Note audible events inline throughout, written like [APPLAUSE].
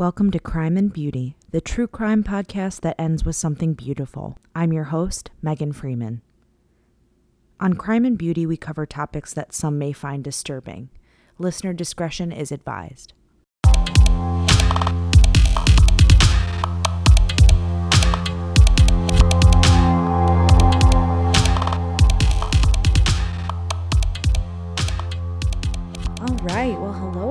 Welcome to Crime and Beauty, the true crime podcast that ends with something beautiful. I'm your host, Megan Freeman. On Crime and Beauty, we cover topics that some may find disturbing. Listener discretion is advised. All right. Well,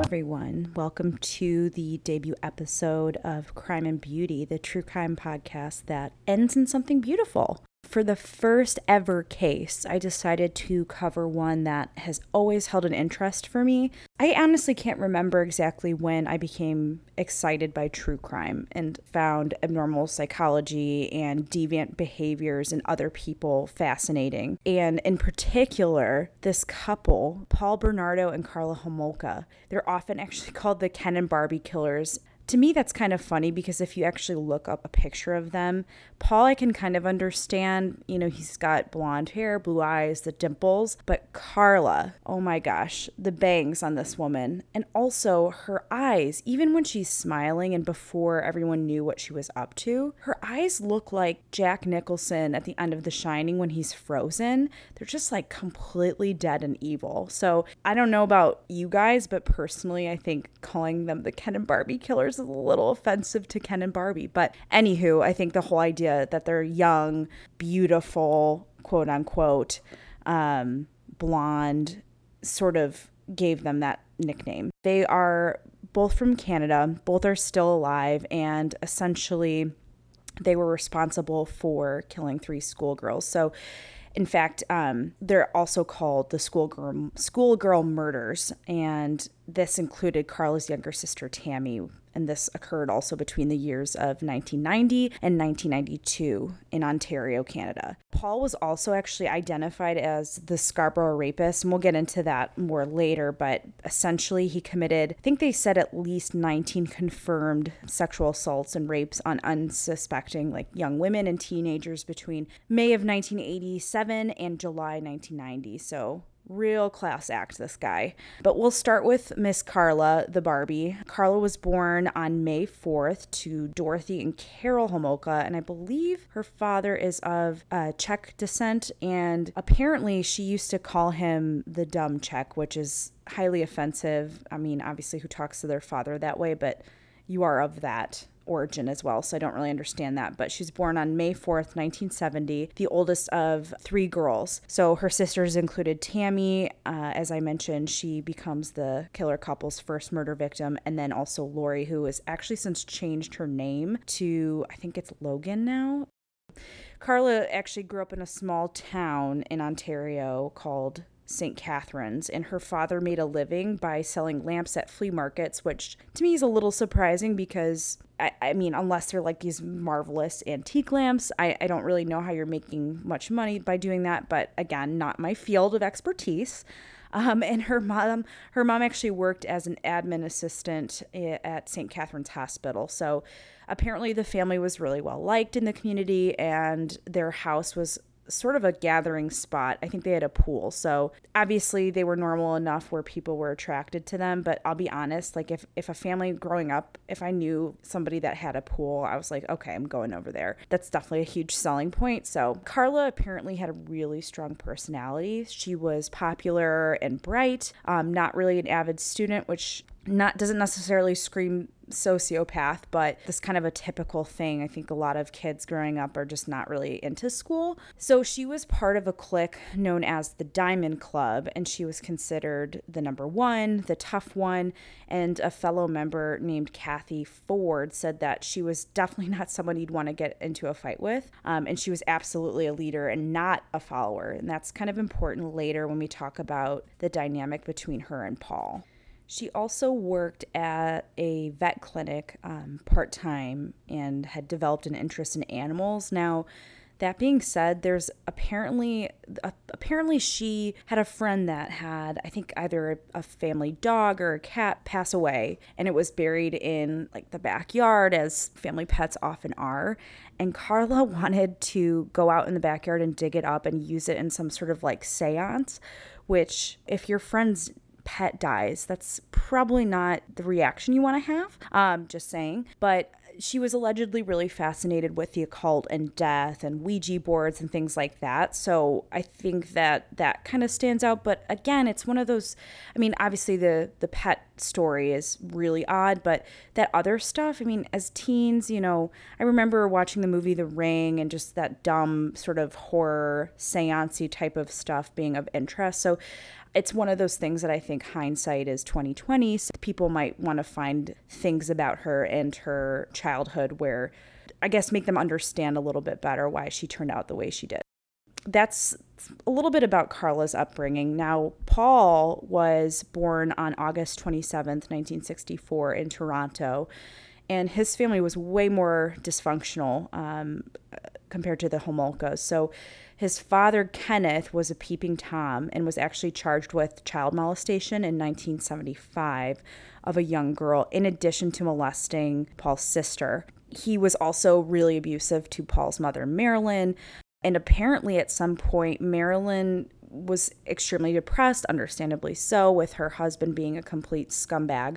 everyone. Welcome to the debut episode of Crime and Beauty, the true crime podcast that ends in something beautiful. For the first ever case, I decided to cover one that has always held an interest for me. I honestly can't remember exactly when I became excited by true crime and found abnormal psychology and deviant behaviors in other people fascinating. And in particular, this couple, Paul Bernardo and Karla Homolka, they're often actually [LAUGHS] called the Ken and Barbie killers to me that's kind of funny because if you actually look up a picture of them paul i can kind of understand you know he's got blonde hair blue eyes the dimples but Karla, oh my gosh the bangs on this woman. And also her eyes even when she's smiling and before everyone knew what she was up to her eyes look like jack nicholson at the end of the shining when he's frozen. They're just like completely dead and evil. So i don't know about you guys but personally i think calling them the ken and barbie killers a little offensive to Ken and Barbie. But anywho, I think the whole idea that they're young, beautiful, quote unquote, um, blonde, sort of gave them that nickname. They are both from Canada, both are still alive, and essentially they were responsible for killing three schoolgirls. So in fact, um, they're also called the schoolgirl schoolgirl murders, and this included Karla's younger sister Tammy, and this occurred also between the years of 1990 and 1992 in Ontario, Canada. Paul was also actually identified as the Scarborough rapist, and we'll get into that more later, but essentially he committed, I think they said at least 19 confirmed sexual assaults and rapes on unsuspecting like young women and teenagers between May of 1987 and July 1990. So Real class act, this guy. But we'll start with Miss Karla, the Barbie. Karla was born on May 4th to Dorothy and Karel Homolka, and I believe her father is of uh, Czech descent. And apparently, she used to call him the dumb Czech, which is highly offensive. I mean, obviously, who talks to their father that way, but you are of that origin as well, so I don't really understand that. But she's born on May 4th, 1970, the oldest of three girls. So her sisters included Tammy. Uh, as I mentioned, she becomes the killer couple's first murder victim, and then also Lori, who has actually since changed her name to, I think it's Logan now. Karla actually grew up in a small town in Ontario called St. Catharines, and her father made a living by selling lamps at flea markets, which to me is a little surprising because I, I mean, unless they're like these marvelous antique lamps, I, I don't really know how you're making much money by doing that. But again, not my field of expertise. Um, and her mom, her mom actually worked as an admin assistant at St. Catharines Hospital. So apparently, the family was really well liked in the community, and their house was sort of a gathering spot. I think they had a pool. So obviously they were normal enough where people were attracted to them. But I'll be honest, like if, if a family growing up, if I knew somebody that had a pool, I was like, okay, I'm going over there. That's definitely a huge selling point. So Karla apparently had a really strong personality. She was popular and bright, um, not really an avid student, which not doesn't necessarily scream sociopath, but this kind of a typical thing. I think a lot of kids growing up are just not really into school. So she was part of a clique known as the Diamond Club, and she was considered the number one, the tough one. And a fellow member named Kathy Ford said that she was definitely [LAUGHS] not someone you'd want to get into a fight with. Um, and she was absolutely a leader and not a follower. And that's kind of important later when we talk about the dynamic between her and Paul. She also worked at a vet clinic um, part time and had developed an interest in animals. Now, that being said, there's apparently uh, apparently she had a friend that had I think either a, a, family dog or a cat pass away and it was buried in like the backyard as family pets often are and Karla [LAUGHS] wanted to go out in the backyard and dig it up and use it in some sort of like séance which if your friend's pet dies. That's probably not the reaction you want to have. Um, just saying. But she was allegedly really fascinated with the occult and death and Ouija boards and things like that. So I think that that kind of stands out. But again, it's one of those. I mean, obviously the the pet story is really odd, but that other stuff. I mean, as teens, you know, I remember watching the movie The Ring and just that dumb sort of horror seancey type of stuff being of interest. So it's one of those things that I think hindsight is 2020. So people might want to find things about her and her childhood where I guess make them understand a little bit better why she turned out the way she did. That's a little bit about Karla's upbringing. Now, Paul was born on August 27th, 1964, in Toronto, and his family was way more dysfunctional um, compared to the Homolkas. So, his father, Kenneth, was a peeping Tom and was actually charged with child molestation in 1975 of a young girl, in addition to molesting Paul's sister. He was also really abusive to Paul's mother, Marilyn. And apparently, at some point, Marilyn was extremely depressed, understandably so, with her husband being a complete scumbag.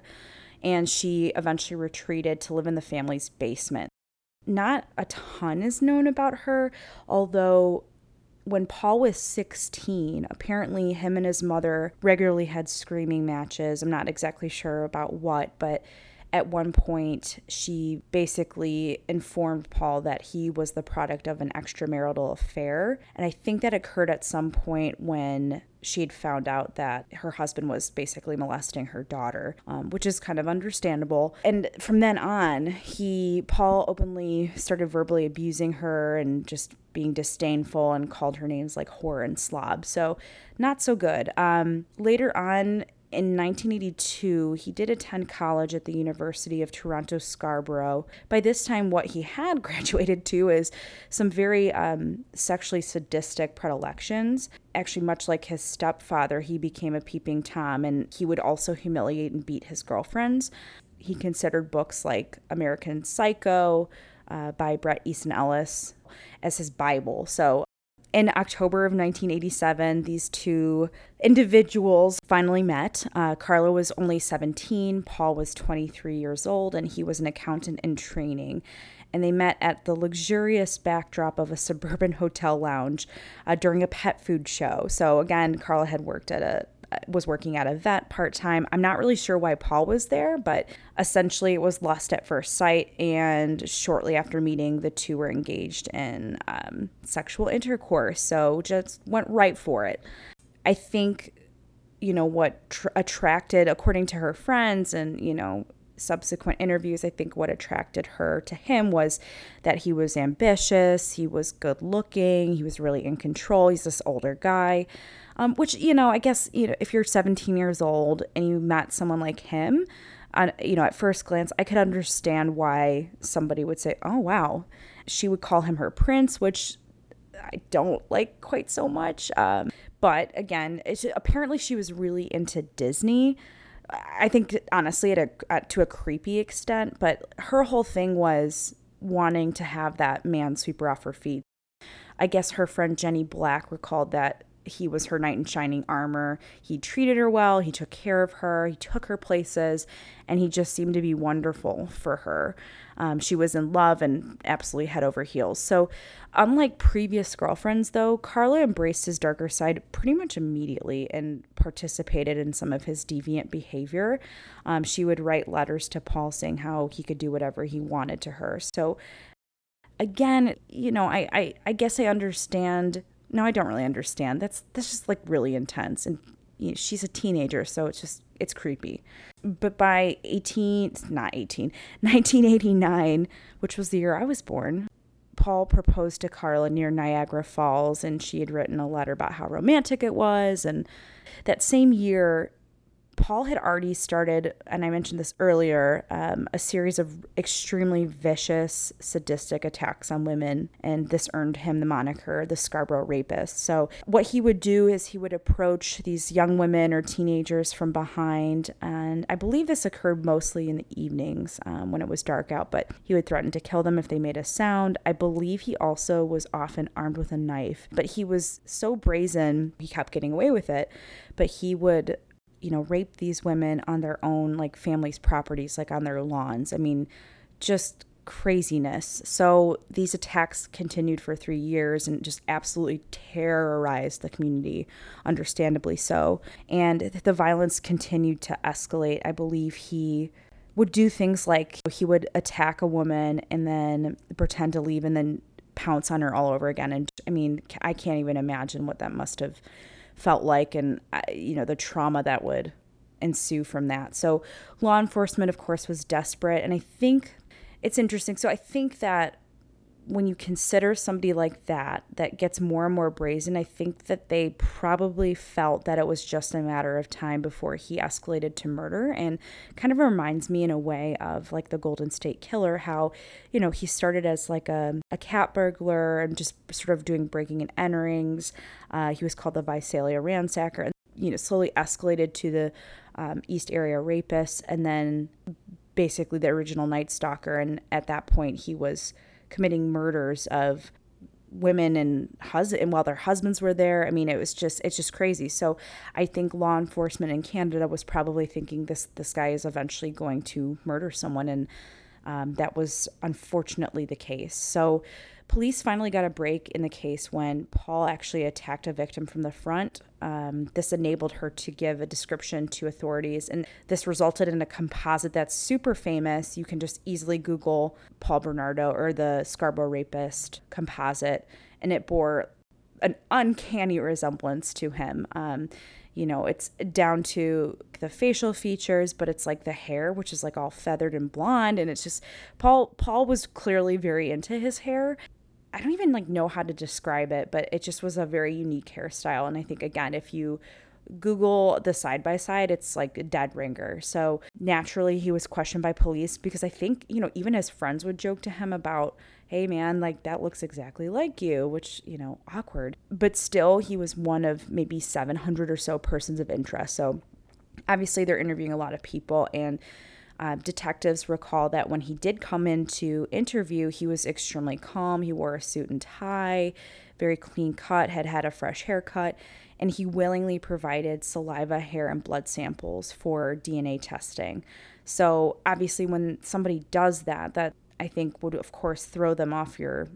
And she eventually retreated to live in the family's basement. Not a ton is known about her, although when Paul was 16, apparently him and his mother regularly had screaming matches. I'm not exactly sure about what, but at one point she basically informed Paul that he was the product of an extramarital affair. And I think that occurred at some point when she had found out that her husband was basically molesting her daughter, um, which is kind of understandable. And from then on, he, Paul openly started verbally abusing her and just being disdainful and called her names like whore and slob. So, not so good. Um, later on, in 1982, he did attend college at the University of Toronto Scarborough. By this time, what he had [LAUGHS] graduated to is some very um, sexually sadistic predilections. Actually, much like his stepfather, he became a peeping Tom and he would also humiliate and beat his girlfriends. He considered books like American Psycho uh, by Bret Easton Ellis as his Bible. So in October of 1987, these two individuals finally met. Uh, Karla was only 17, Paul was 23 years old, and he was an accountant in training. And they met at the luxurious backdrop of a suburban [LAUGHS] hotel lounge uh, during a pet food show. So, again, Karla had worked at a was working at a vet part time. I'm not really sure why Paul was there, but essentially it was lust at first sight. And shortly after meeting, the two were engaged in um, sexual intercourse. So just went right for it. I think, you know, what tr- attracted, according to her friends and, you know, subsequent interviews, I think what attracted her to him was that he was ambitious, he was good looking, he was really in control. He's this older guy. Um, which, you know, I guess, you know, if you're 17 years old and you met someone like him, on, you know, at first glance, I could understand why somebody would say, oh, wow. She would call him her prince, which I don't like quite so much. Um, but again, apparently she was really into Disney. I think honestly, at a at, to a creepy extent, but her whole thing was wanting to have that man sweep her off her feet. I guess her friend Jenny Black recalled that he was her knight in shining armor. He treated her well, he took care of her, he took her places, and he just seemed to be wonderful for her. Um, she was in love and absolutely head over heels. So, unlike previous girlfriends, though, Karla embraced his darker side pretty much immediately and participated in some of his deviant behavior. Um, she would write letters to Paul saying how he could do whatever he wanted to her. So, again, you know, I, I, I guess I understand no, I don't really understand. That's that's just like really intense, and you know, she's a teenager, so it's just it's creepy. But by 18, not 18, [LAUGHS] 1989, which was the year I was born, Paul proposed to Karla near Niagara Falls, and she had written a letter about how romantic it was. And that same year, Paul had already started, and I mentioned this earlier, um, a series of extremely vicious, sadistic attacks on women, and this earned him the moniker the Scarborough Rapist. So, what he would do is he would approach these young women or teenagers from behind, and I believe this occurred mostly in the evenings um, when it was dark out, but he would threaten to kill them if they made a sound. I believe he also was often armed with a knife, but he was so brazen, he kept getting away with it, but he would you know, raped these women on their own, like families' properties, like on their lawns. I mean, just craziness. So these attacks continued for three years and just absolutely terrorized the community, understandably so. And the violence continued to escalate. I believe he would do things like he would attack a woman and then pretend to leave and then pounce on her all over again. And I mean, I can't even imagine what that must have felt like and, uh, you know, the trauma that would ensue from that. So, law enforcement, of course, was desperate. And I think it's interesting. So, I think that when you consider somebody like that that gets more and more brazen, I think that they probably felt that it was just a matter of time before he escalated to murder and kind of reminds me in a way of like the Golden State Killer, how, you know, he started as like a, a cat burglar and just sort of doing breaking and enterings. Uh, he was called the Visalia ransacker and, you know, slowly escalated to the um, East Area rapist and then basically the original Night Stalker. And at that point, he was committing murders of women and hus- and while their husbands were there. I mean it was just it's just crazy. So i think law enforcement in canada was probably thinking this this guy is eventually going to murder someone and um, that was unfortunately the case. So Police finally got a break in the case when Paul actually attacked a victim from the front. Um, this enabled her to give a description to authorities, and this resulted in a composite that's super famous. You can just easily Google Paul Bernardo or the Scarborough Rapist composite, and it bore an uncanny resemblance to him. Um, you know, it's down to the facial features, but it's like the hair, which is like all feathered and blonde, and it's just Paul. Paul was clearly very into his hair, I don't even like know how to describe it, but it just was a very unique hairstyle. And I think again, if you Google the side by side, it's like a dead ringer. So naturally, he was questioned by police because I think, you know, even his friends would joke to him about, hey man, like that looks exactly like you, which, you know, awkward. But still, he was one of maybe 700 or so persons of interest. So obviously, they're interviewing a lot of people. And uh, detectives recall that when he did come in to interview, he was extremely calm. He wore a suit and tie, very clean cut, had had a fresh haircut, and he willingly provided saliva, hair, and blood samples for DNA testing. So, obviously, when somebody does that, that I think would, of course, throw them off your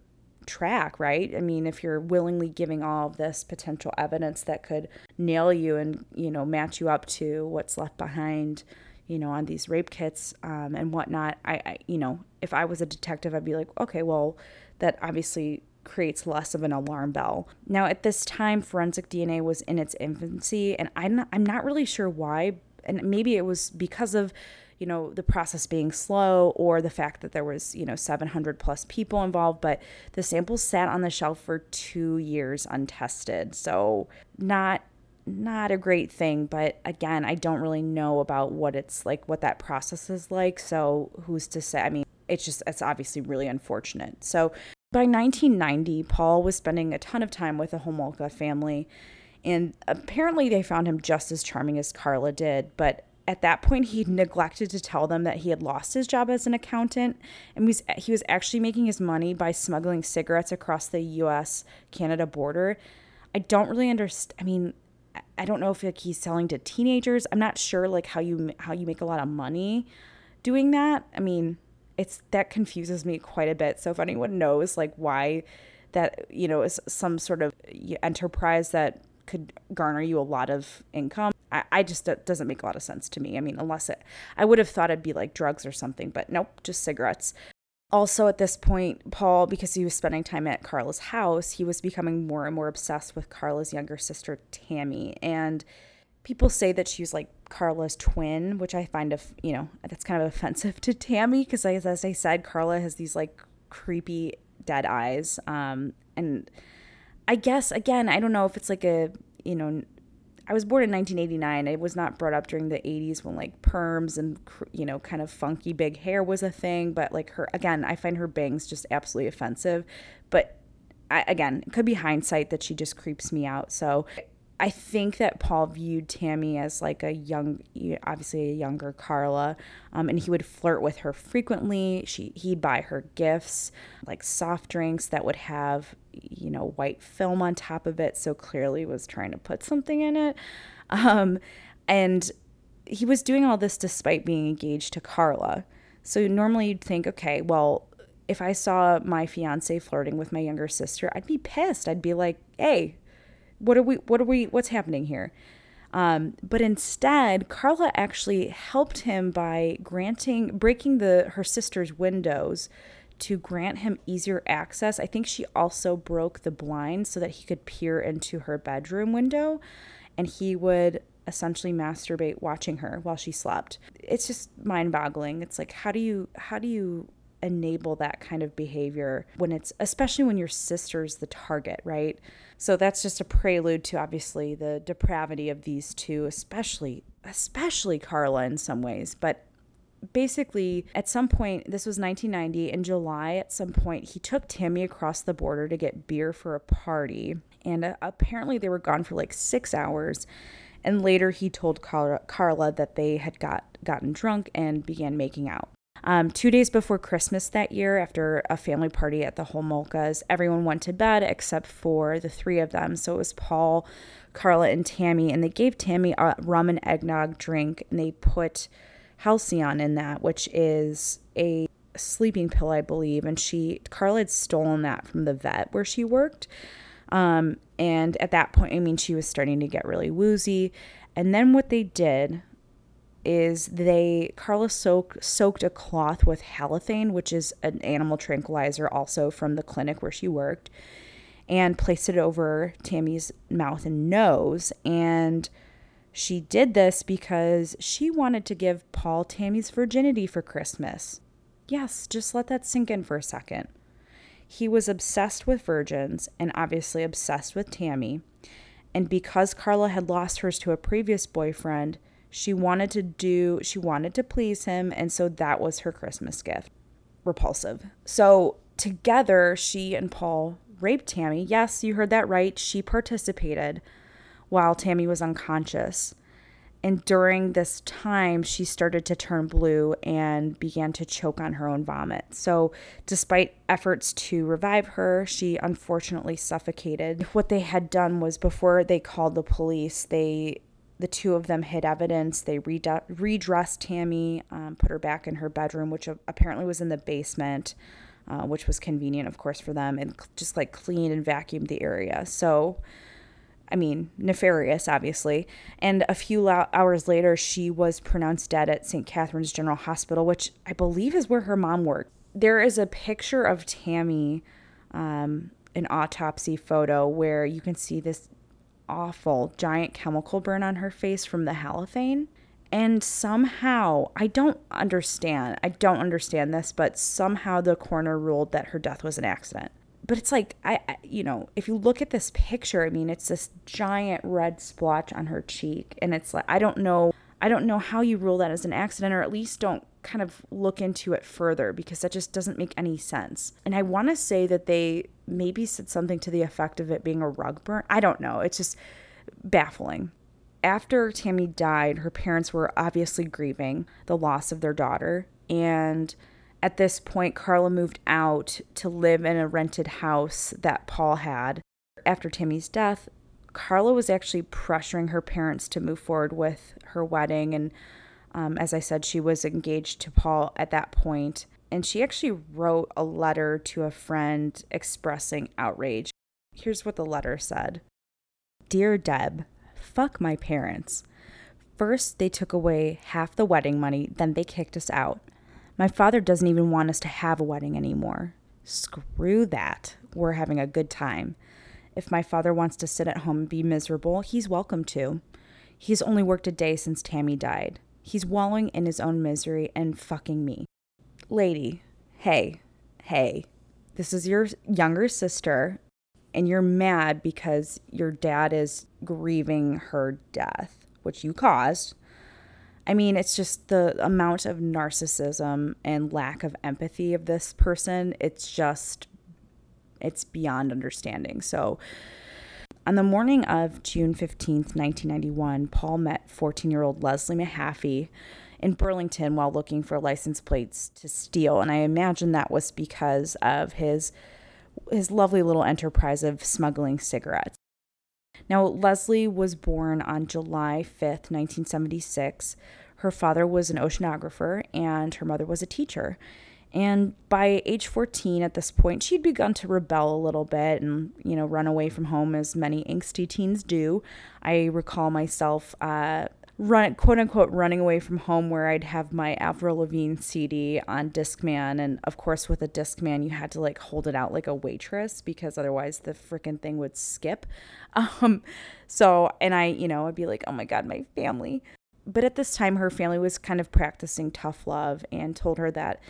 track, right? I mean, if you're willingly giving all of this potential evidence that could nail you and, you know, match you up to what's left behind you know, on these rape kits um, and whatnot, I, I, you know, if I was a detective, I'd be like, okay, well, that obviously creates less of an alarm bell. Now, at this time, forensic DNA was in its infancy, and I'm not, I'm not really sure why. And maybe it was because of, you know, the process being slow or the fact that there was, you know, 700 plus people involved, but the samples sat on the shelf for two years untested. So, not not a great thing, but again, I don't really know about what it's like, what that process is like. So who's to say? I mean, it's just, it's obviously really unfortunate. So by 1990, Paul was spending a ton of time with the Homolka family, and apparently they found him just as charming as Karla did. But at that point, he neglected to tell them that he had lost his job as an accountant, and was, he was actually making his money by smuggling cigarettes across the U.S. Canada border. I don't really understand. I mean, I don't know if like he's selling to teenagers. I'm not sure like how you how you make a lot of money doing that. I mean, it's that confuses me quite a bit. So if anyone knows like why that you know is some sort of enterprise that could garner you a lot of income, I, I just it doesn't make a lot of sense to me. I mean, unless it, I would have thought it'd be like drugs or something, but nope, just cigarettes. Also, at this point, Paul, because he was spending time at Karla's house, he was becoming more and more obsessed with Karla's younger sister, Tammy. And people say that she was like Karla's twin, which I find, of you know, that's kind of [LAUGHS] offensive to Tammy because, as I said, Karla has these like creepy dead eyes. Um, and I guess, again, I don't know if it's like a, you know, I was born in 1989. I was not brought up during the 80s when like perms and you know kind of funky big hair was a thing. But like her again, I find her bangs just absolutely offensive. But I, again, it could be hindsight that she just creeps me out. So I think that Paul viewed Tammy as like a young, obviously a younger Karla, um, and he would flirt with her frequently. She he'd buy her gifts, like soft drinks that would have, you know, white film on top of it. So clearly was trying to put something in it. Um, And he was doing all this despite being engaged to Karla. So normally you'd think, okay, well, if I saw my fiance flirting with my younger sister, I'd be pissed. I'd be like, hey, what are we, what are we, what's happening here? Um, but instead, Karla actually helped him by granting, breaking the her sister's windows to grant him easier access. I think she also broke the blind so that he could peer into her bedroom window, and he would essentially masturbate watching her while she slept. It's just mind-boggling. It's like how do you how do you enable that kind of behavior when it's especially when your sister's the target, right? So that's just a prelude to obviously the depravity of these two, especially especially Karla in some ways, but basically at some point this was 1990 in july at some point he took tammy across the border to get beer for a party. And uh, apparently they were gone for like six hours. And later he told karla, karla that they had got gotten drunk and began making out um, two days before Christmas that year, after a family party at the Homolkas, everyone went to bed except for the three of them. So it was Paul, Karla, and Tammy, and they gave Tammy a rum and eggnog drink, and they put Halcion in that, which is a sleeping pill, I believe. And she, Karla, had stolen that from the vet where she worked. Um, and at that point, I mean, she was starting to get really woozy. And then what they did is they Karla soak, soaked a cloth with halothane, which is an animal tranquilizer, also from the clinic where she worked, and placed it over Tammy's mouth and nose. And she did this because she wanted to give Paul Tammy's virginity for Christmas. Yes, just let that sink in for a second. He was obsessed with virgins and obviously obsessed with Tammy. And because Karla had lost hers to a previous boyfriend, she wanted to do, she wanted to please him. And so that was her Christmas gift. Repulsive. So together, she and Paul raped Tammy. Yes, you heard that right. She participated while Tammy was unconscious. And during this time, she started to turn blue and began to choke on her own vomit. So, despite efforts to revive her, she unfortunately suffocated. What they had done was before they called the police, they the two of them hid evidence. They redressed Tammy, um, put her back in her bedroom, which apparently was in the basement, uh, which was convenient, of course, for them, and just like cleaned and vacuumed the area. So, I mean, nefarious, obviously. And a few lo- hours later, she was pronounced dead at St. Catharines General Hospital, which I believe is where her mom worked. There is a picture of Tammy, um, an autopsy photo, where you can see this awful giant chemical burn on her face from the halothane. And somehow, I don't understand. I don't understand this, but somehow the coroner ruled that her death was an accident. But it's like, I, I, you know, if you look at this picture, I mean, it's this giant red splotch on her cheek. And it's like, I don't know, I don't know how you rule that as an accident, or at least don't kind of look into it further because that just doesn't make any sense. And I want to say that they maybe said something to the effect of it being a rug burn. I don't know. It's just baffling. After Tammy died, her parents were obviously grieving the loss of their daughter. And at this point, Karla moved out to live in a rented house that Paul had. After Tammy's death, Karla was actually pressuring her parents to move forward with her wedding and um, as I said, she was engaged to Paul at that point. point, and she actually wrote a letter to a friend expressing outrage. Here's what the letter said Dear Deb, fuck my parents. First, they took away half the wedding money, then they kicked us out. My father doesn't even want us to have a wedding anymore. Screw that. We're having a good time. If my father wants to sit at home and be miserable, he's welcome to. He's only worked a day since Tammy died. He's wallowing in his own misery and fucking me. Lady, hey, hey, this is your younger sister, and you're mad because your dad is grieving her death, which you caused. I mean, it's just the amount of narcissism and lack of empathy of this person. It's just, it's beyond understanding. So, on the morning of June 15th, 1991, Paul met 14 year old Leslie Mahaffy in Burlington while looking for license plates to steal. And I imagine that was because of his, his lovely little enterprise of smuggling cigarettes. Now, Leslie was born on July 5th, 1976. Her father was an oceanographer and her mother was a teacher. And by age 14, at this point, she'd begun to rebel a little bit and, you know, run away from home as many angsty teens do. I recall myself uh, run quote unquote running away from home where I'd have my Avril Lavigne CD on Discman and of course with a Discman you had to like hold it out like a waitress because otherwise the freaking thing would skip. [LAUGHS] Um so and I, you know, I'd be like, "Oh my god, my family." But at this time her family was kind of practicing tough love and told her that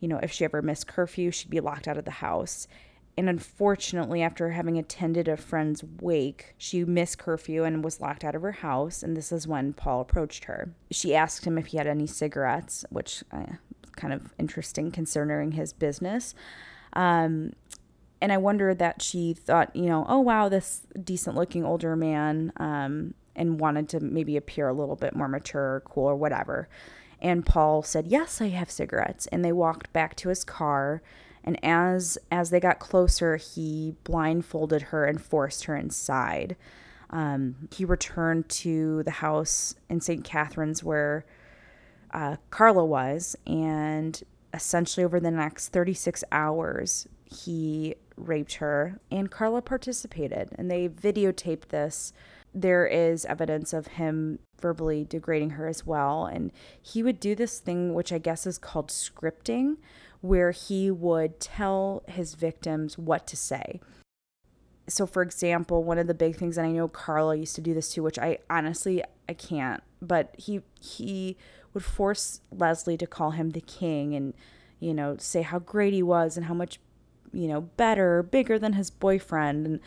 you know, if she ever missed curfew, she'd be locked out of the house. And unfortunately, after having attended a friend's wake, she missed curfew and was locked out of her house. And this is when Paul approached her. She asked him if he had any cigarettes, which uh, kind of interesting considering his business. Um, and I wonder that she thought, you know, oh wow, this decent looking older man, um, and wanted to maybe appear a little bit more mature, or cool, or whatever. And Paul said, "Yes, I have cigarettes." And they walked back to his car. And as as they got closer he blindfolded her and forced her inside. Um, he returned to the house in st catharines where uh, karla was. And essentially over the next 36 hours he raped her and karla participated. And they videotaped this there is evidence of him verbally degrading her as well and he would do this thing which i guess is called scripting where he would tell his victims what to say. So for example, one of the big things and I know Karla used to do this too, which I honestly I can't, but he he would force Leslie to call him the king and you know, say how great he was and how much you know, better, bigger than his boyfriend and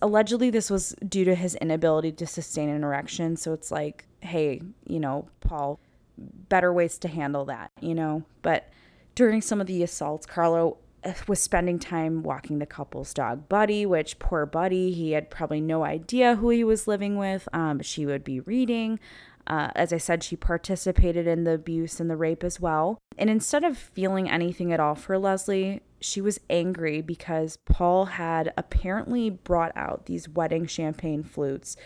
allegedly this was due to his inability to sustain an erection so it's like hey you know paul better ways to handle that you know but during some of the assaults, Karla uh, was spending time walking the couple's dog Buddy, which poor Buddy, he had probably no idea who he was living with. Um, she would be reading. Uh, as I said, she participated in the abuse and the rape as well. And instead of feeling anything at all for Leslie, she was angry because Paul had apparently brought out these wedding champagne flutes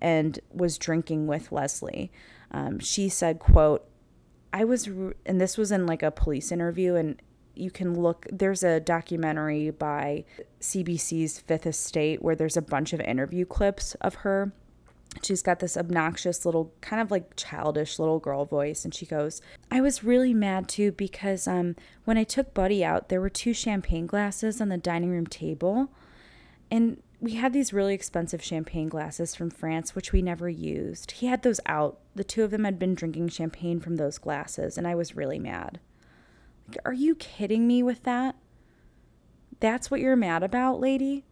and was drinking with Leslie. Um, she said, quote, I was, and this was in like a police interview, and you can look, there's a documentary by CBC's Fifth Estate where there's a bunch of interview clips of her. She's got this obnoxious little, kind of like childish little girl voice, and she goes, I was really mad too because um, when I took Buddy out, there were two champagne glasses on the dining room table. And we had these really expensive champagne glasses from France, which we never used. He had those out. The two of them had been drinking champagne from those glasses, and I was really mad. Like, are you kidding me with that? That's what you're mad about, lady?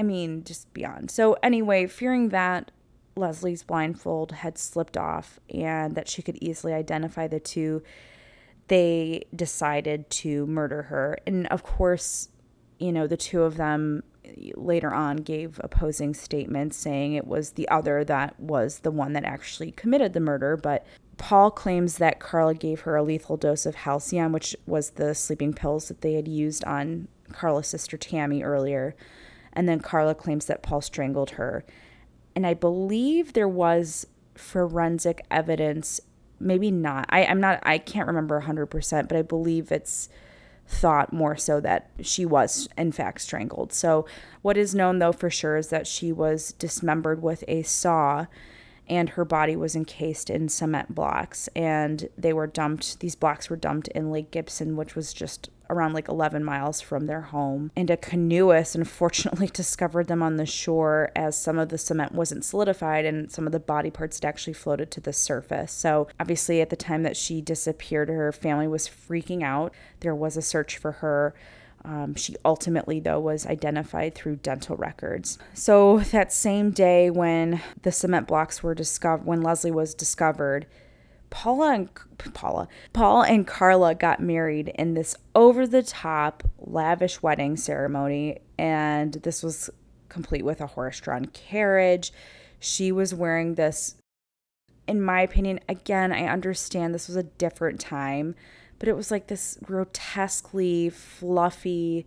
I mean, just beyond. So, anyway, fearing that Leslie's blindfold had slipped off and that she could easily identify the two, they decided to murder her. And of course, you know, the two of them later on gave opposing statements saying it was the other that was the one that actually committed the murder. But Paul claims that Karla gave her a lethal dose of Halcion, which was the sleeping pills that they had used on Karla's sister Tammy earlier. And then Karla claims that Paul strangled her. And I believe there was forensic evidence, maybe not. I, I'm not, I can't remember 100%, but I believe it's thought more so that she was, in fact, strangled. So, what is known though for sure is that she was dismembered with a saw and her body was encased in cement blocks and they were dumped these blocks were dumped in lake gibson which was just around like 11 miles from their home. And a canoeist [LAUGHS] unfortunately discovered them on the shore as some of the cement wasn't solidified and some of the body parts had actually floated to the surface. So, obviously, at the time that she disappeared, her family was freaking out. There was a search for her. Um, she ultimately, though, was identified through dental records. So, that same day when the cement blocks were discovered, when Leslie was discovered, Paula and Paula, Paul and Karla got married in this over the top lavish wedding ceremony and this was complete with a horse-drawn carriage. She was wearing this in my opinion, again, I understand this was a different time, but it was like this grotesquely fluffy,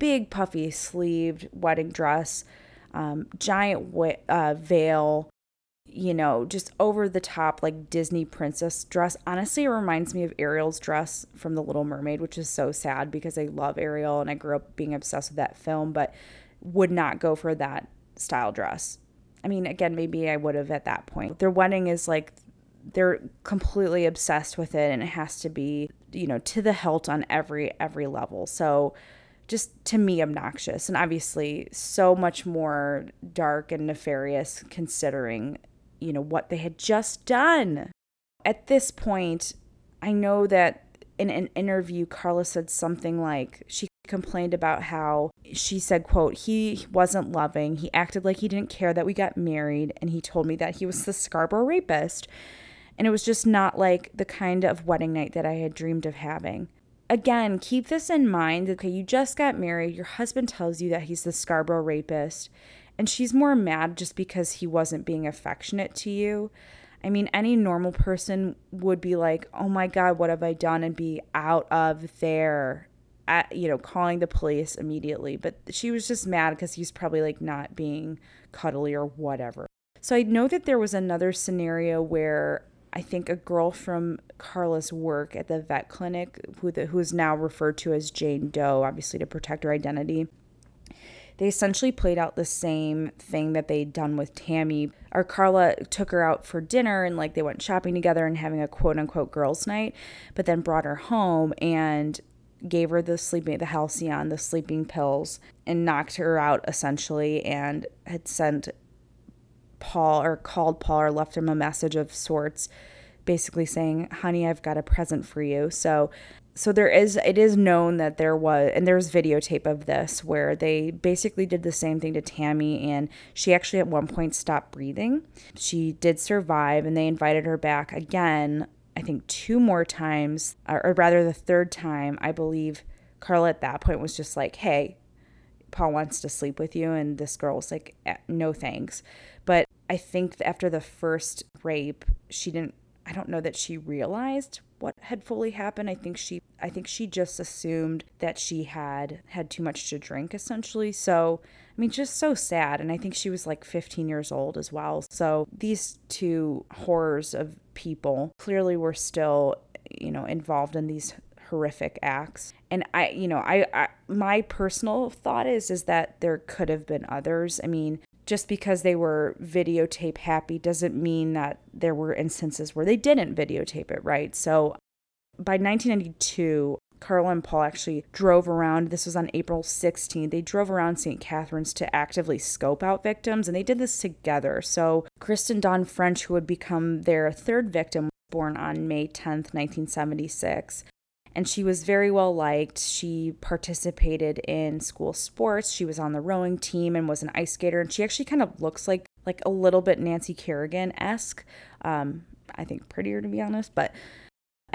big puffy sleeved wedding dress um, giant uh, veil, you know, just over the top like Disney princess dress. Honestly, it reminds me of Ariel's dress from The Little Mermaid, which is so sad because I love Ariel and I grew up being obsessed with that film, but would not go for that style dress. I mean, again, maybe I would have at that point. Their wedding is like they're completely obsessed with it and it has to be, you know, to the hilt on every every level. So just to me obnoxious and obviously so much more dark and nefarious considering you know, what they had just done. At this point, I know that in an interview, Karla said something like she complained about how she said, quote, he wasn't loving. He acted like he didn't care that we got married. And he told me that he was the Scarborough rapist. And it was just not like the kind of wedding night that I had dreamed of having. Again, keep this in mind. Okay, you just got married. Your husband tells you that he's the Scarborough rapist and she's more mad just because he wasn't being affectionate to you. I mean, any normal person would be like, oh my God, what have I done? And be out of there, at, you know, calling the police immediately. But she was just mad because he's probably like not being cuddly or whatever. So I know that there was another scenario where I think a girl from Karla's work at the vet clinic, who, the, who is now referred to as Jane Doe, obviously to protect her identity, they essentially played out the same thing that they'd done with Tammy. Or Karla took her out for dinner and like they went shopping together and having a quote unquote girls' night, but then brought her home and gave her the sleeping the Halcion the sleeping pills, and knocked her out essentially and had sent Paul or called Paul or left him a message of sorts basically saying, "Honey, I've got a present for you." So so there is it is known that there was and there's videotape of this where they basically did the same thing to Tammy and she actually at one point stopped breathing. She did survive and they invited her back again, I think two more times or, rather the third time, I believe Karla at that point was just like, "Hey, Paul wants to sleep with you." And this girl was like, eh, "No thanks." But I think after the first rape, she didn't I don't know that she realized what had fully happened. I think she I think she just assumed that she had had too much to drink essentially. So, I mean just so sad and I think she was like 15 years old as well. So, these two horrors of people clearly were still, you know, involved in these horrific acts. And I, you know, I, I my personal thought is is that there could have been others. I mean, just because they were videotape happy doesn't mean that there were instances where they didn't videotape it, right? So by 1992, Karla and Paul actually drove around. This was on April 16th. They drove around St. Catharines to actively scope out victims, and they did this together. So, Kristen Dawn French, who would become their third victim, born on May 10th, 1976 and she was very well liked. She participated in school sports. She was on the rowing team and was an ice skater. And she actually kind of looks like like a little bit Nancy Kerrigan esque. Um, I think prettier to be honest, but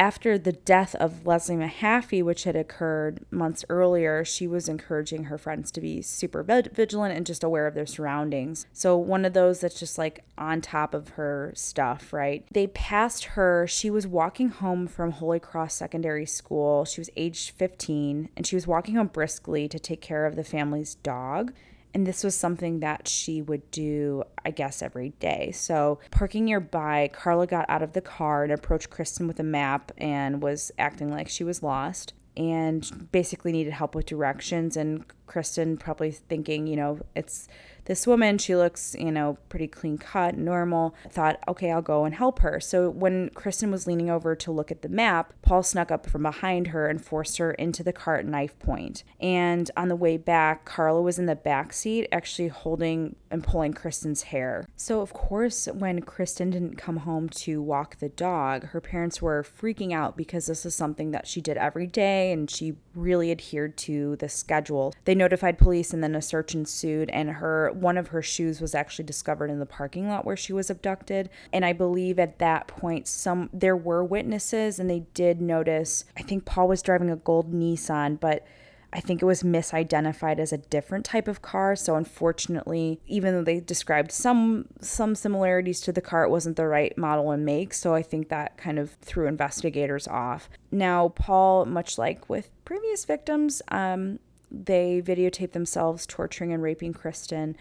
after the death of Leslie Mahaffy, which had occurred months earlier, she was encouraging her friends to be super vigilant and just aware of their surroundings. So, one of those that's just like on top of her stuff, right? They passed her. She was walking home from Holy Cross Secondary School. She was aged 15 and she was walking home briskly to take care of the family's dog. And this was something that she would do, I guess, every day. So, parking nearby, Karla got out of the car and approached Kristen with a map and was acting like she was lost and basically needed help with directions. And Kristen, probably thinking, you know, it's this woman, she looks, you know, pretty clean cut, normal. thought, okay, I'll go and help her. So when Kristen was leaning over to look at the map, Paul snuck up from behind her and forced her into the cart knife point. And on the way back, Karla was in the back seat, actually holding and pulling Kristen's hair. So of course, when Kristen didn't come home to walk the dog, her parents were freaking out because this is something that she did every day and she really adhered to the schedule. They notified police and then a search ensued and her one of her shoes was actually discovered in the parking lot where she was abducted. And I believe at that point some there were witnesses and they did notice I think Paul was driving a gold Nissan, but I think it was misidentified as a different type of car. So unfortunately, even though they described some some similarities to the car, it wasn't the right model and make. So I think that kind of threw investigators off. Now, Paul, much like with previous victims, um, they videotaped themselves torturing and raping Kristen,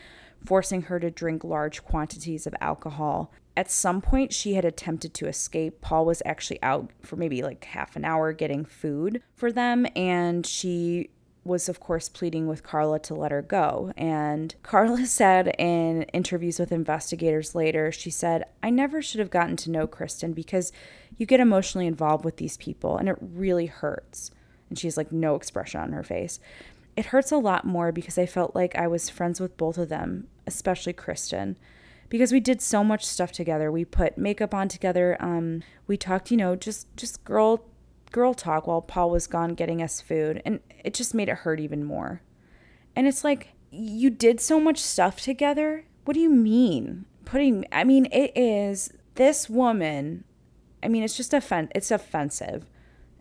forcing her to drink large quantities of alcohol. At some point, she had attempted to escape. Paul was actually out for maybe like half an hour getting food for them, and she was, of course, pleading with Karla to let her go. And [LAUGHS] Karla said in interviews with investigators later, she said, I never should have gotten to know Kristen because you get emotionally involved with these people and it really hurts. And she's like, no expression on her face. It hurts a lot more because I felt like I was friends with both of them, especially Kristen. Because we did so much stuff together. We put makeup on together. Um, we talked, you know, just just girl girl talk while Paul was gone getting us food, and it just made it hurt even more. And it's like, you did so much stuff together. What do you mean? Putting, I mean, it is this woman. I mean, it's just offen- it's offensive.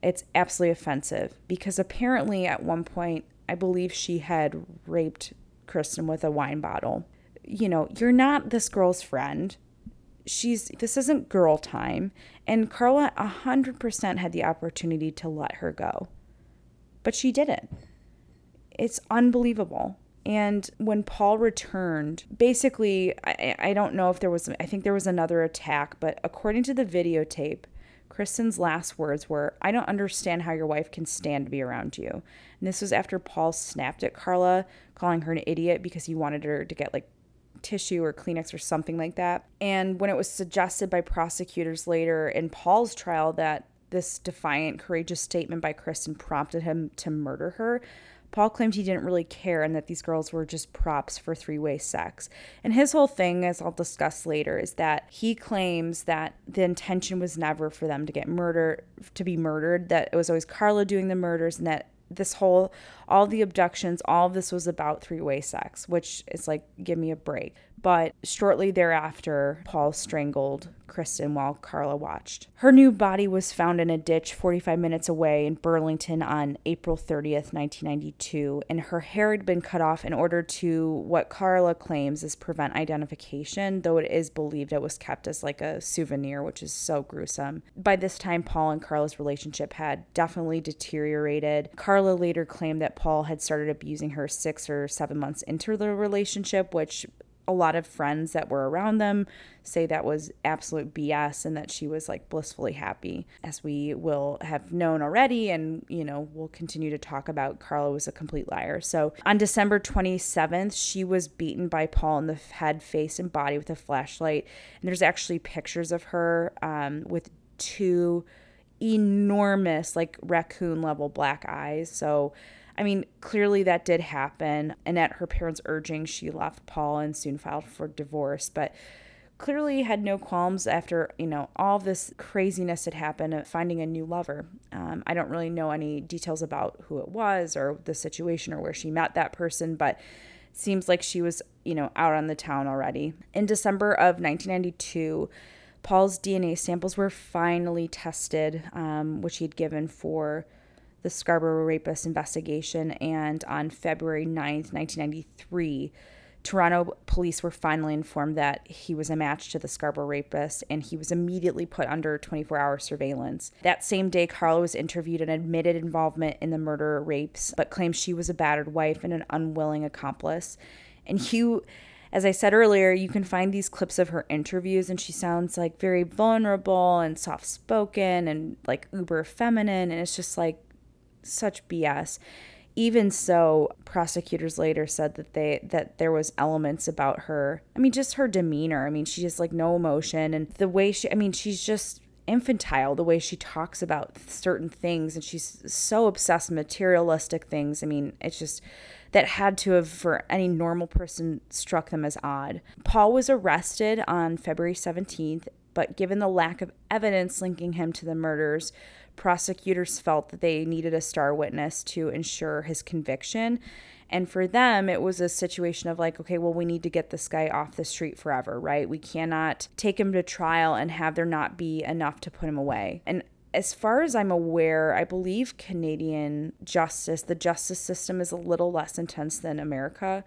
It's absolutely offensive because apparently at one point, I believe she had raped Kristen with a wine bottle. You know, you're not this girl's friend she's this isn't girl time and Karla 100% had the opportunity to let her go. But she didn't. It's unbelievable. And when Paul returned, basically, I, I don't know if there was, I think there was another attack, but according to the videotape, Kristen's last words were, I don't understand how your wife can stand to be around you. And this was after Paul snapped at Karla, calling her an idiot because he wanted her to get like tissue or Kleenex or something like that. And when it was suggested by prosecutors later in Paul's trial that this defiant, courageous statement by Kristen prompted him to murder her, Paul claimed he didn't really care and that these girls were just props for three way sex. And his whole thing, as I'll discuss later, is that he claims that the intention was never for them to get murdered, to be murdered, that it was always Karla doing the murders, and that this whole all the abductions all this was about three-way sex which is like give me a break but shortly thereafter, Paul strangled Kristen while Karla watched. Her new body was found in a ditch 45 minutes away in Burlington on April 30th, 1992, and her hair had been cut off in order to what Karla claims is prevent identification, though it is believed it was kept as like a souvenir, which is so gruesome. By this time, Paul and Karla's relationship had definitely deteriorated. Karla later claimed that Paul had started abusing her six or seven months into the relationship, which a lot of friends that were around them say that was absolute BS and that she was like blissfully happy. As we will have known already, and you know, we'll continue to talk about, Karla was a complete liar. So on December 27th, she was beaten by Paul in the head, face, and body with a flashlight. And there's actually pictures of her um, with two enormous, like raccoon level black eyes. So I mean, clearly that did happen. And at her parents' urging, she left Paul and soon filed for divorce. But clearly had no qualms after, you know, all this craziness had happened finding a new lover. Um, I don't really know any details about who it was or the situation or where she met that person, but seems like she was, you know, out on the town already. In December of 1992, Paul's DNA samples were finally tested, um, which he had given for the Scarborough Rapist investigation, and on February 9th, 1993, Toronto police were finally informed that he was a match to the Scarborough rapist and he was immediately put under 24 hour surveillance. That same day, Karla was interviewed and admitted involvement in the murder rapes, but claimed she was a battered wife and an unwilling accomplice. And Hugh, as I said earlier, you can find these clips of her interviews, and she sounds like very vulnerable and soft spoken and like uber feminine. And it's just like, such BS. Even so, prosecutors later said that they that there was elements about her. I mean, just her demeanor. I mean, she has like no emotion, and the way she. I mean, she's just infantile the way she talks about certain things and she's so obsessed materialistic things i mean it's just that had to have for any normal person struck them as odd paul was arrested on february 17th but given the lack of evidence linking him to the murders prosecutors felt that they needed a star witness to ensure his conviction. And for them, it was a situation of like, okay, well, we need to get this guy off the street forever, right? We cannot take him to trial and have there not be enough to put him away. And as far as I'm aware, I believe Canadian justice, the justice system is a little less intense than America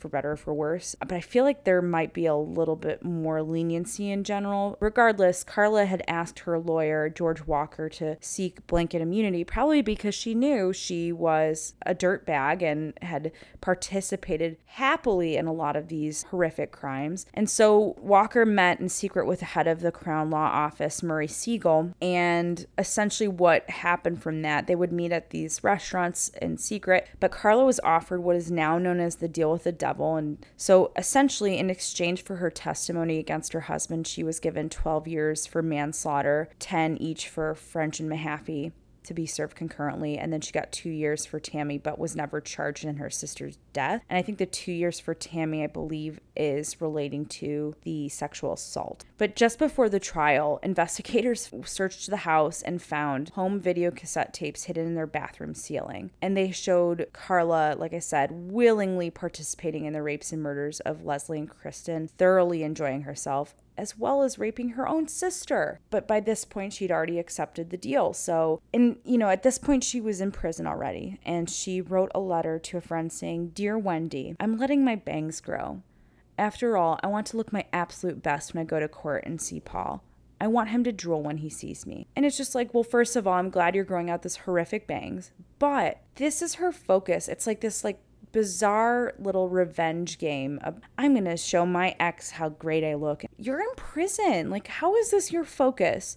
for better or for worse. But I feel like there might be a little bit more leniency in general. Regardless, Karla had asked her lawyer, George Walker, to seek blanket immunity, probably because she knew she was a dirtbag and had participated happily in a lot of these horrific crimes. And so Walker met in secret with the head of the Crown Law Office, Murray Siegel, and essentially what happened from that, they would meet at these restaurants in secret, but Karla was offered what is now known as the deal with the devil. And so essentially, in exchange for her testimony against her husband, she was given 12 years for manslaughter, 10 each for French and Mahaffy to be served concurrently. And then she got two years for Tammy, but was never charged in her sister's death. And I think the two years for Tammy, I believe, is relating to the sexual assault. But just before the trial, [LAUGHS] investigators searched the house and found home video cassette tapes hidden in their bathroom ceiling. And they showed Karla, like I said, willingly participating in the rapes and murders of Leslie and Kristen, thoroughly enjoying herself as well as raping her own sister. But by this point, she'd already accepted the deal. So, and you know, at this point, she was in prison already. And she wrote a letter to a friend saying, Dear Wendy, I'm letting my bangs grow. After all, I want to look my absolute best when I go to court and see Paul. I want him to drool when he sees me. And it's just like, well, first of all, I'm glad you're growing out this horrific bangs, but this is her focus. It's like this like bizarre little revenge game of I'm going to show my ex how great I look. You're in prison. Like how is this your focus?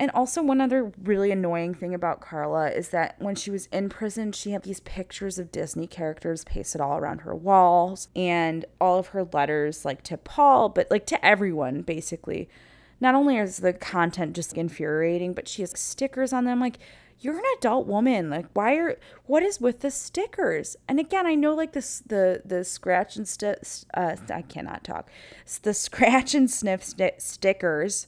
And also, one other really annoying thing about Karla is that when she was in prison, she had these pictures of Disney characters pasted all around her walls and all of her letters, like to Paul, but like to everyone, basically. Not only is the content just infuriating, but she has stickers on them like, you're an adult woman like why are what is with the stickers? And again i know like this the the scratch and st- uh, i cannot talk. The [LAUGHS] scratch and sniff st- stickers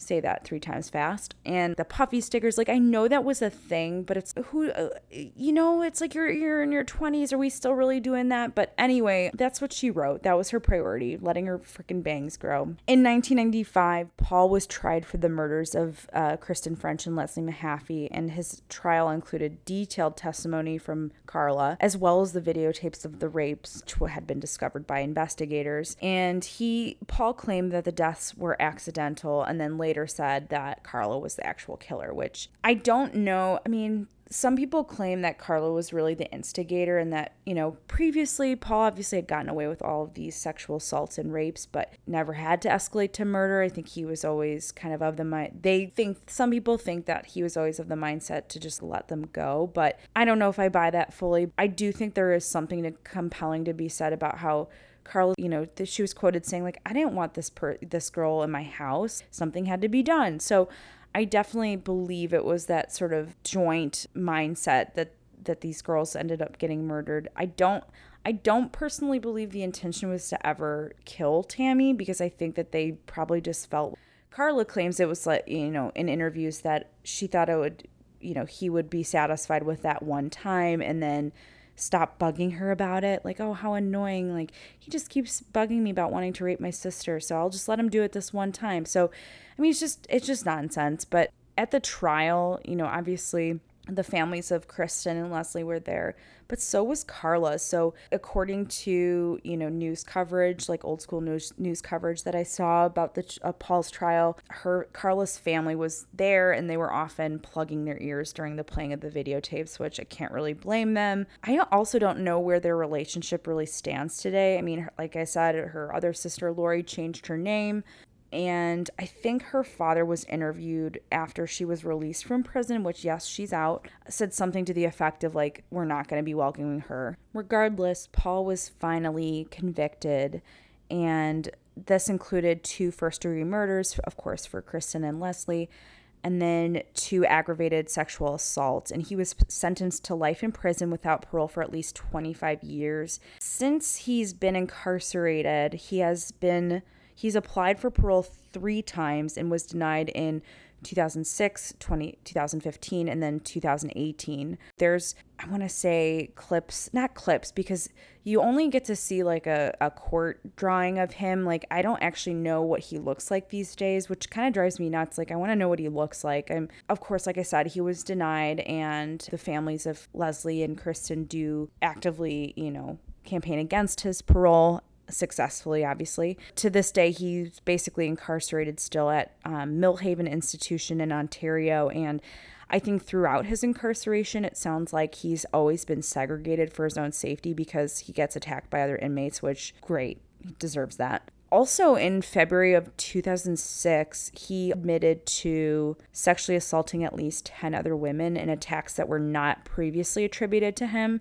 say that three times fast. And the puffy stickers like i know that was a thing but it's who uh, you know it's like you're you're in your 20s are we still really doing that? But anyway that's what she wrote. That was her priority letting her freaking bangs grow. In 1995 paul was tried for the murders of uh, kristen french and leslie mahaffy and his trial included detailed testimony from karla as well as the videotapes of the rapes which had been discovered by investigators. And he paul claimed that the deaths were accidental and then later later said that Karla was the actual killer, which I don't know. I mean, some people claim that Karla was really the instigator and that, you know, previously Paul obviously had gotten away with all of these sexual assaults and rapes, but never had to escalate to murder. I think he was always kind of of the mind. They think, some people think that he was always of the mindset to just let them go, but I don't know if I buy that fully. I do think there is something compelling to be said about how Karla, you know, th- she was quoted saying like, "I didn't want this per- this girl in my house. Something had to be done." So, I definitely believe it was that sort of joint mindset that that these girls ended up getting murdered. I don't I don't personally believe the intention was to ever kill Tammy because I think that they probably just felt Karla claims it was like, you know, in interviews that she thought it would, you know, he would be satisfied with that one time and then stop bugging her about it. Like, oh, how annoying. Like, he just keeps bugging me about wanting to rape my sister. So I'll just let him do it this one time. So, I mean, it's just, it's just nonsense. But at the trial, you know, obviously the families of Kristen and Leslie were there, but so was Karla. So according to you know news coverage, like old school news news coverage that I saw about the uh, Paul's trial, her Karla's family was there, and they were often plugging their ears during the playing of the videotapes, which I can't really blame them. I also don't know where their relationship really stands today. I mean, like I said, her other sister Lori changed her name and I think her father was interviewed after she was released from prison, which, yes, she's out, said something to the effect of, like, we're not going to be welcoming her. Regardless, Paul was finally convicted, and this included two first degree murders, of course, for Kristen and Leslie, and then two aggravated sexual assaults. And he was sentenced to life in prison without parole for at least 25 years. Since he's been incarcerated, he has been He's applied for parole three times and was denied in 2006, 20, 2015, and then 2018. There's, I want to say, clips, not clips, because you only get to see like a, a court drawing of him. Like, I don't actually know what he looks like these days, which kind of drives me nuts. Like, I want to know what he looks like. I'm, of course, like I said, he was denied, and the families of Leslie and Kristen do actively, you know, campaign against his parole successfully, obviously. To this day, he's basically incarcerated still at um, Millhaven Institution in Ontario. And I think throughout his incarceration, it sounds like he's always been segregated for his own safety because he gets attacked by other inmates, which, great, he deserves that. Also, in February of 2006, he admitted to sexually assaulting at least 10 other women in attacks that were not previously attributed to him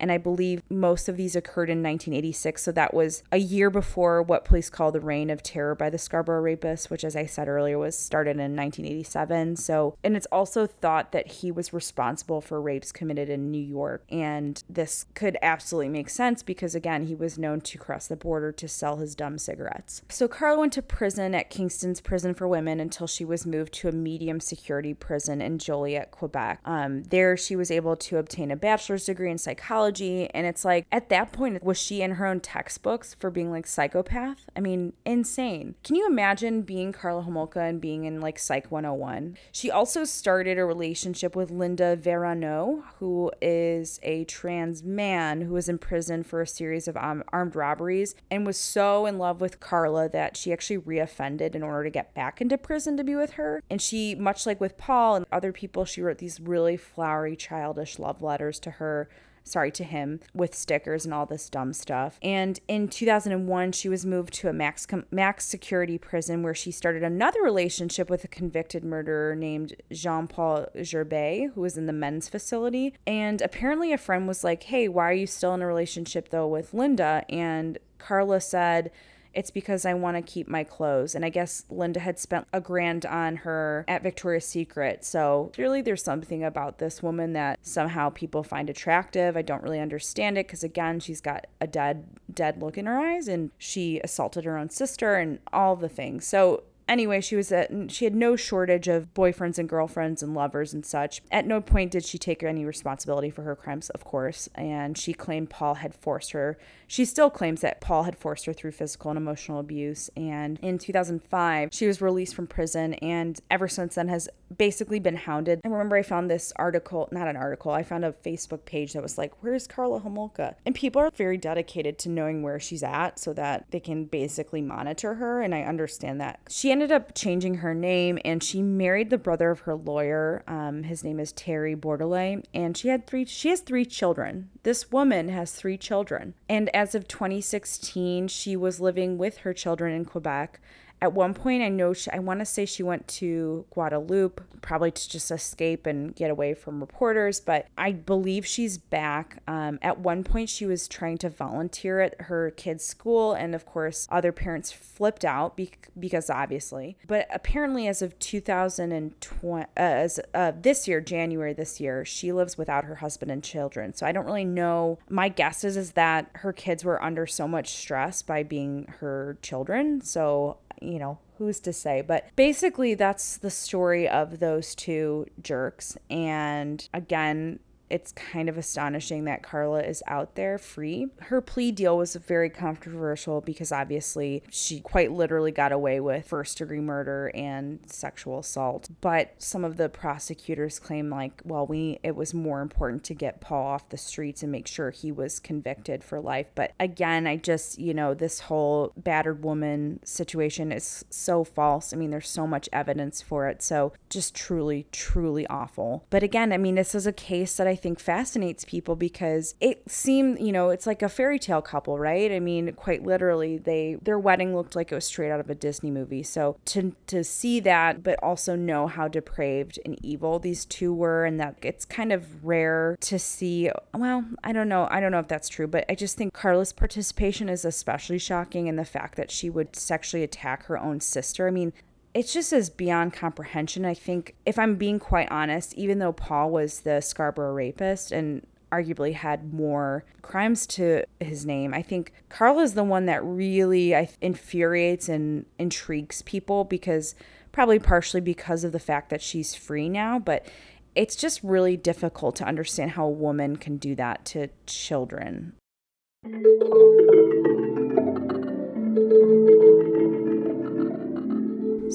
and I believe most of these occurred in 1986. So that was a year before what police call the reign of terror by the Scarborough rapists, which, as I said earlier, was started in 1987. So, and it's also thought that he was responsible for rapes committed in New York. And this could absolutely make sense because, again, he was known to cross the border to sell his dumb cigarettes. So, Karla went to prison at Kingston's Prison for Women until she was moved to a medium security prison in Joliette, Quebec. Um, there, she was able to obtain a bachelor's degree in psychology psychology. And it's like, at that point, was she in her own textbooks for being like psychopath? I mean, insane. Can you imagine being Karla Homolka and being in like Psych 101? She also started a relationship with Linda Veronneau, who is a trans man who was in prison for a series of um, armed robberies and was so in love with Karla that she actually reoffended in order to get back into prison to be with her. And she, much like with Paul and other people, she wrote these really flowery, childish love letters to her sorry to him with stickers and all this dumb stuff. And in 2001, she was moved to a max max security prison where she started another relationship with a convicted murderer named Jean-Paul Gerbet, who was in the men's facility. And apparently, a friend was like, "Hey, why are you still in a relationship though with Linda?" And Karla said it's because I want to keep my clothes. And I guess Linda had spent a grand on her at Victoria's Secret. So clearly there's something about this woman that somehow people find attractive. I don't really understand it because again, she's got a dead dead look in her eyes and she assaulted her own sister and all the things. So Anyway, she was at, she had no shortage of boyfriends and girlfriends and lovers and such. At no point did she take any responsibility for her crimes, of course, and she claimed Paul had forced her. She still claims that Paul had forced her through physical and emotional abuse. And in 2005, she was released from prison and ever since then has basically been hounded. I remember I found this article, not an article, I found a Facebook page that was like, Where's Karla Homolka? And people are very dedicated to knowing where she's at so that they can basically monitor her. And I understand that. She ended up changing her name and she married the brother of her lawyer. Um, his name is Terry Bordelais, and she had three. She has three children. This woman has three children, and as of 2016, she was living with her children in Quebec at one point, I know she, I want to say she went to Guadeloupe, probably to just escape and get away from reporters, but I believe she's back. Um, at one point, she was trying to volunteer at her kid's school, and of course, other parents flipped out be- because obviously. But apparently, as of 2020, uh, as uh, this year, January this year, she lives without her husband and children. So I don't really know. My guess is is that her kids were under so much stress by being her children. So you know, who's to say? But basically, that's the story of those two jerks. And again, it's kind of astonishing that Karla is out there free. Her plea deal was very controversial because obviously she quite literally got away with first degree murder and sexual assault. But some of the prosecutors claim like, well, we it was more important to get Paul off the streets and make sure he was convicted for life. But again, I just, you know, this whole battered woman situation is so false. I mean, there's so much evidence for it. So just truly, truly awful. But again, I mean, this is a case that I think fascinates people because it seemed, you know, it's like a fairy tale couple, right? I mean, quite literally, they their wedding looked like it was straight out of a Disney movie. So to to see that, but also know how depraved and evil these two were, and that it's kind of rare to see. Well, I don't know. I don't know if that's true, but I just think Karla's participation is especially shocking, and the fact that she would sexually attack her own sister. I mean, it's just as beyond comprehension. I think, if I'm being quite honest, even though Paul was the Scarborough rapist and arguably had more crimes to his name, I think Carl is the one that really I, infuriates and intrigues people because probably partially because of the fact that she's free now, but it's just really difficult to understand how a woman can do that to children.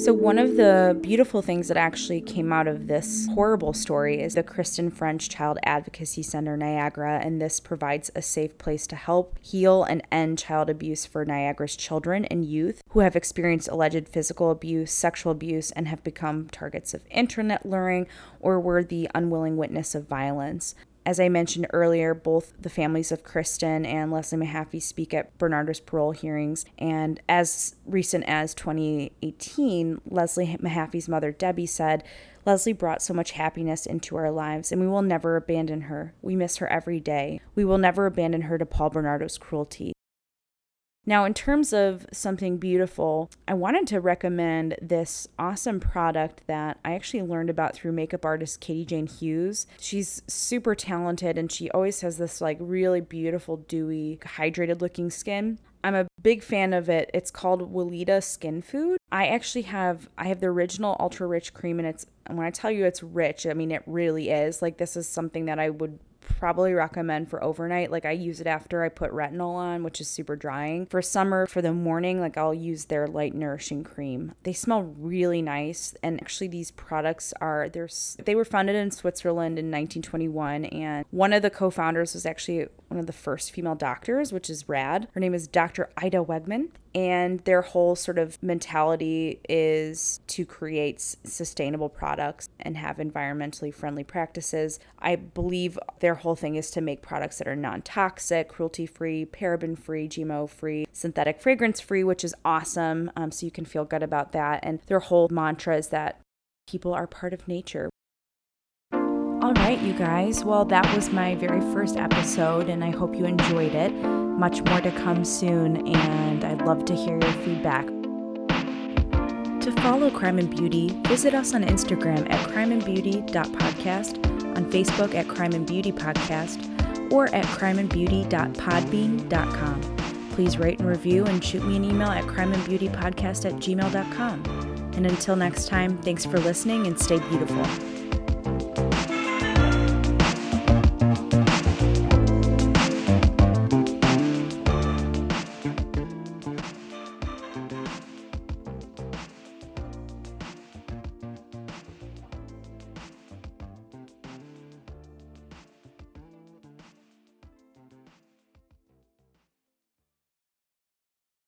So, one of the beautiful things that actually came out of this horrible story is the Kristen French Child Advocacy Center Niagara, and this provides a safe place to help heal and end child abuse for Niagara's children and youth who have experienced alleged physical abuse, sexual abuse, and have become targets of internet luring or were the unwilling witness of violence. As I mentioned earlier, both the families of Kristen and Leslie Mahaffy speak at Bernardo's parole hearings. And as recent as 2018, Leslie Mahaffy's mother, Debbie, said, Leslie brought so much happiness into our lives, and we will never abandon her. We miss her every day. We will never abandon her to Paul Bernardo's cruelty. Now, in terms of something beautiful, I wanted to recommend this awesome product that I actually learned about through makeup artist Katie Jane Hughes. She's super talented and she always has this like really beautiful, dewy, hydrated looking skin. I'm a big fan of it. It's called Weleda Skin Food. I actually have I have the original ultra rich cream and it's when I tell you it's rich, I mean it really is. Like this is something that I would probably recommend for overnight. Like I use it after I put retinol on, which is super drying. For summer, for the morning, like I'll use their light nourishing cream. They smell really nice, and actually these products are they're they were founded in Switzerland in 1921, and one of the co-founders was actually one of the first female doctors, which is rad. Her name is Dr. Ita Wegman, and their whole sort of mentality is to create sustainable products and have environmentally friendly practices. I believe their whole thing is to make products that are non toxic, cruelty free, paraben free, GMO free, synthetic fragrance free, which is awesome. Um, so you can feel good about that. And their whole mantra is that people are part of nature. All right, you guys. Well, that was my very first episode, and I hope you enjoyed it. Much more to come soon, and I'd love to hear your feedback. To follow Crime and Beauty, visit us on Instagram at crimeandbeauty.podcast, on Facebook at Crime and Beauty Podcast, or at crimeandbeauty.podbean.com. Please rate and review and shoot me an email at crimeandbeautypodcast at gmail.com. And until next time, thanks for listening and stay beautiful.